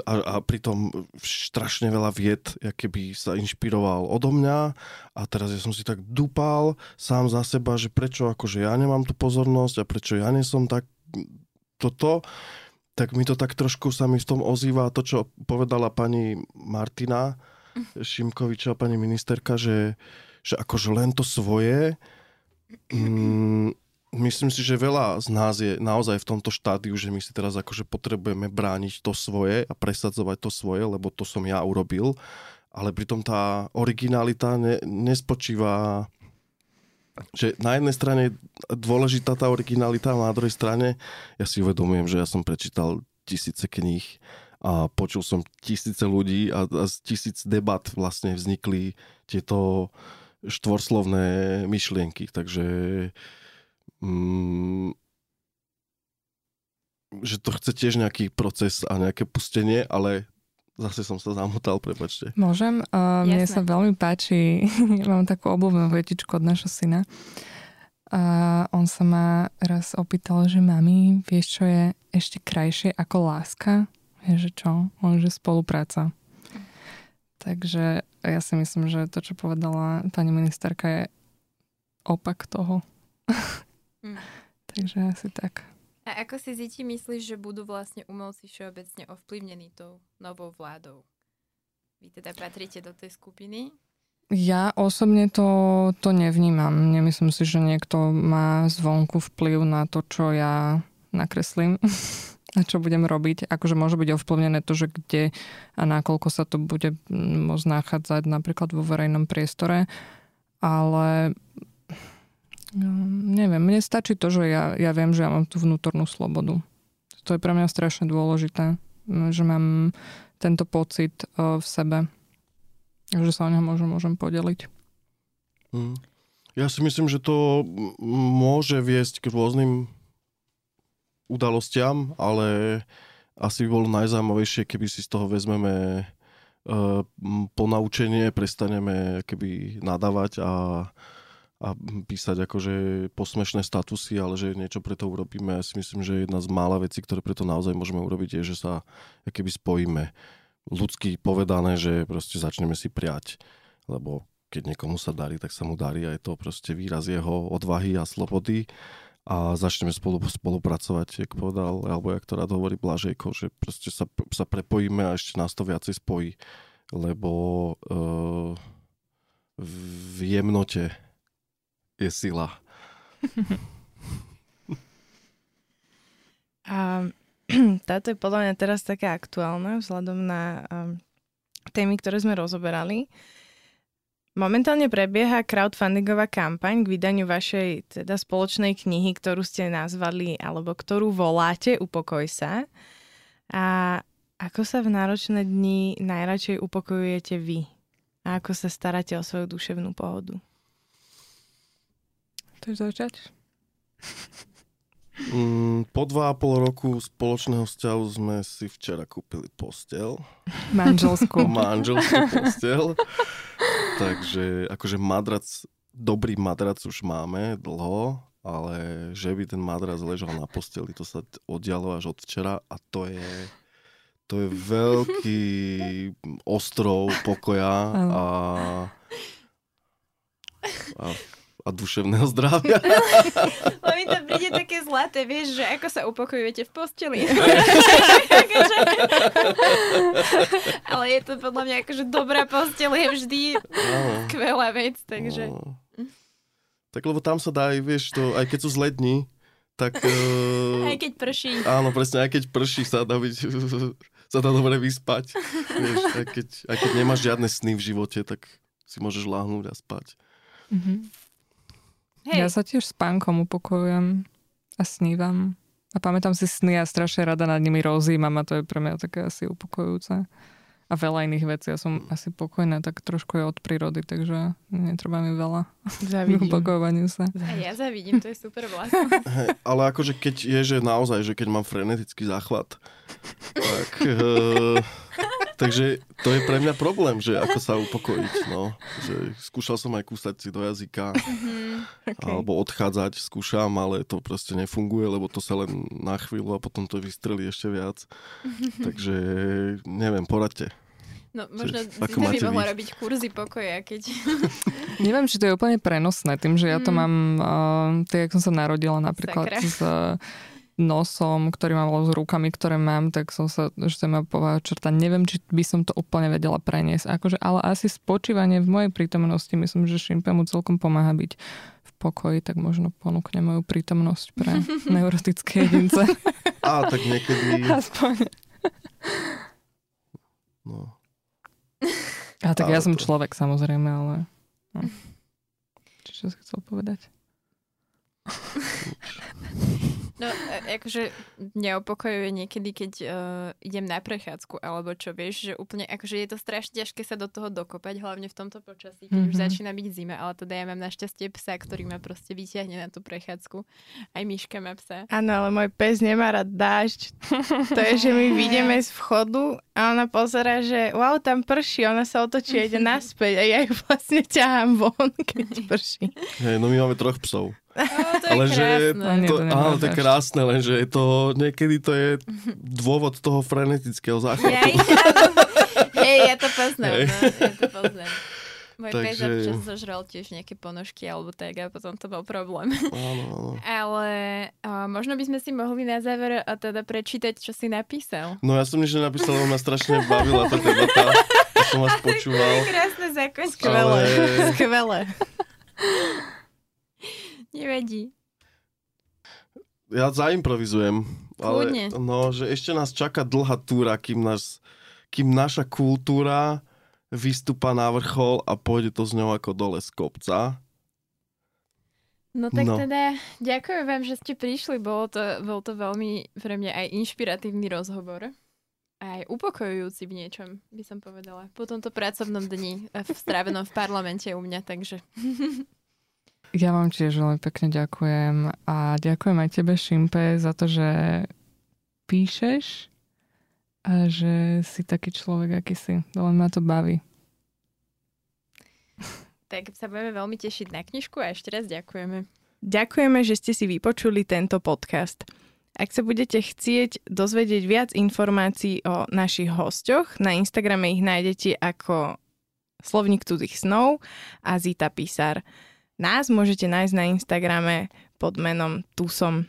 a, a pritom strašne veľa vied, keby sa inšpiroval odo mňa a teraz ja som si tak dupal sám za seba, že prečo akože ja nemám tú pozornosť a prečo ja nie som tak toto, tak mi to tak trošku sa mi v tom ozýva to, čo povedala pani Martina mhm. Šimkovičová, pani ministerka, že, že akože len to svoje, mm, myslím si, že veľa z nás je naozaj v tomto štádiu, že my si teraz akože potrebujeme brániť to svoje a presadzovať to svoje, lebo to som ja urobil, ale pritom tá originalita ne, nespočíva že na jednej strane je dôležitá tá originalita, a na druhej strane ja si uvedomujem, že ja som prečítal tisíce kníh a počul som tisíce ľudí a, a z tisíc debat vlastne vznikli tieto štvorslovné myšlienky, takže mm, že to chce tiež nejaký proces a nejaké pustenie, ale zase som sa zamotal, prepačte. Môžem? Uh, mne sa veľmi páči, mám takú obľúbenú vetičku od našho syna. A on sa ma raz opýtal, že mami, vieš, čo je ešte krajšie ako láska? Je, že čo? On, že spolupráca. Takže ja si myslím, že to, čo povedala pani ministerka, je opak toho. Mm. Takže asi tak. A ako si Ziti myslíš, že budú vlastne umelci všeobecne ovplyvnení tou novou vládou? Vy teda patríte do tej skupiny? Ja osobne to, to nevnímam. Nemyslím si, že niekto má zvonku vplyv na to, čo ja nakreslím a čo budem robiť. Akože môže byť ovplyvnené to, že kde a nakoľko sa to bude môcť nachádzať napríklad vo verejnom priestore, ale No, neviem, mne stačí to, že ja, ja viem, že ja mám tú vnútornú slobodu. To je pre mňa strašne dôležité, že mám tento pocit uh, v sebe, že sa o neho môžem, môžem podeliť. Hmm. Ja si myslím, že to môže viesť k rôznym udalostiam, ale asi by bolo najzaujímavejšie, keby si z toho vezmeme uh, ponaučenie, prestaneme keby nadávať a a písať akože posmešné statusy, ale že niečo pre to urobíme. Ja si myslím, že jedna z mála vecí, ktoré preto naozaj môžeme urobiť, je, že sa keby spojíme. Ľudsky povedané, že proste začneme si priať. Lebo keď niekomu sa darí, tak sa mu darí a je to proste výraz jeho odvahy a slobody a začneme spolu, spolupracovať, jak povedal, alebo jak to rád hovorí Blažejko, že proste sa, sa prepojíme a ešte nás to viacej spojí, lebo uh, v jemnote je sila. A táto je podľa mňa teraz taká aktuálna vzhľadom na um, témy, ktoré sme rozoberali. Momentálne prebieha crowdfundingová kampaň k vydaniu vašej teda spoločnej knihy, ktorú ste nazvali, alebo ktorú voláte Upokoj sa. A ako sa v náročné dni najradšej upokojujete vy? A ako sa staráte o svoju duševnú pohodu? Chceš začať? Mm, po dva a pol roku spoločného vzťahu sme si včera kúpili postel. Manželskú. Manželskú postel. Takže akože madrac, dobrý madrac už máme dlho, ale že by ten madrac ležal na posteli, to sa oddialo až od včera a to je to je veľký ostrov pokoja a, a a duševného zdravia. Lebo mi to príde také zlaté, vieš, že ako sa upokojujete v posteli. Ale je to podľa mňa akože dobrá postel je vždy skvelá vec, takže... No. Tak lebo tam sa dá aj, vieš, to, aj keď sú zlé dni, tak... Uh, aj keď prší. Áno, presne, aj keď prší sa dá byť, sa dá dobre vyspať. Vieš, aj, keď, aj keď nemáš žiadne sny v živote, tak si môžeš láhnuť a spať. Mm-hmm. Hej. Ja sa tiež spánkom upokojujem a snívam. A pamätám si sny a strašne rada nad nimi rozímam a to je pre mňa také asi upokojujúce. A veľa iných vecí. Ja som asi pokojná tak trošku je od prírody, takže netreba mi veľa Zavidím. upokojovaniu sa. A ja zavidím, to je super vlastne. Hey, ale akože keď je, že naozaj, že keď mám frenetický záchvat, tak... Uh, Takže to je pre mňa problém, že ako sa upokojiť. No. Že skúšal som aj kúsať si do jazyka mm-hmm. okay. alebo odchádzať, skúšam, ale to proste nefunguje, lebo to sa len na chvíľu a potom to vystrelí ešte viac. Takže neviem, poradte. No možno Zita by mohla robiť kurzy pokoja, keď... Neviem, či to je úplne prenosné, tým, že ja to mm. mám, uh, tak jak som sa narodila napríklad Sakra. z nosom, ktorý mám, s rukami, ktoré mám, tak som sa, že sa ma črta, neviem, či by som to úplne vedela preniesť. Akože, ale asi spočívanie v mojej prítomnosti, myslím, že Šimpe mu celkom pomáha byť v pokoji, tak možno ponúkne moju prítomnosť pre neurotické jedince. Á, tak niekedy... Aspoň. No. A tak ale ja som to... človek samozrejme, ale... No. Čo si chcel povedať? No, e, akože neopokojuje niekedy, keď uh, idem na prechádzku, alebo čo, vieš, že úplne, akože je to strašne ťažké sa do toho dokopať, hlavne v tomto počasí, keď mm-hmm. už začína byť zima, ale teda ja mám našťastie psa, ktorý ma proste vyťahne na tú prechádzku. Aj myška má psa. Áno, ale môj pes nemá rád dážď. To je, že my vidíme z vchodu a ona pozera, že wow, tam prší, ona sa otočí a ide naspäť a ja ju vlastne ťahám von, keď prší. Hej, no my máme troch psov. To ale je že krásne. to, áno, to je krásne, lenže je to, niekedy to je dôvod toho frenetického záchvatu. Ja, hej, ja to poznám, Hej. no, ja to poznám. Môj Takže- občas zožral tiež nejaké ponožky alebo tak a potom to bol problém. Áno, áno. Ale a možno by sme si mohli na záver a teda prečítať, čo si napísal. No ja som nič nenapísal, ale ma strašne bavila tá debata. Ja som vás počúval. Krásne. Skvelé, Ale- skvelé. Nevadí. Ja zaimprovizujem. Ale, Kľudne. no, že ešte nás čaká dlhá túra, kým, nás, kým naša kultúra vystúpa na vrchol a pôjde to z ňou ako dole z kopca. No tak No. teda ďakujem vám, že ste prišli. Bolo to, bol to veľmi pre mňa aj inšpiratívny rozhovor. Aj upokojujúci v niečom, by som povedala. Po tomto pracovnom dni eh, v strávenom v parlamente u mňa, takže Ja vám tiež veľmi pekne ďakujem a ďakujem aj tebe, Šimpe, za to, že píšeš a že si taký človek, aký si. Veľmi ma to baví. tak sa budeme veľmi tešiť na knižku a ešte raz ďakujeme. Ďakujeme, že ste si vypočuli tento podcast. Ak sa budete chcieť dozvedieť viac informácií o našich hosťoch, na Instagrame ich nájdete ako Slovník cudzích snov a Zita Písar. Nás môžete nájsť na Instagrame pod menom Tusom.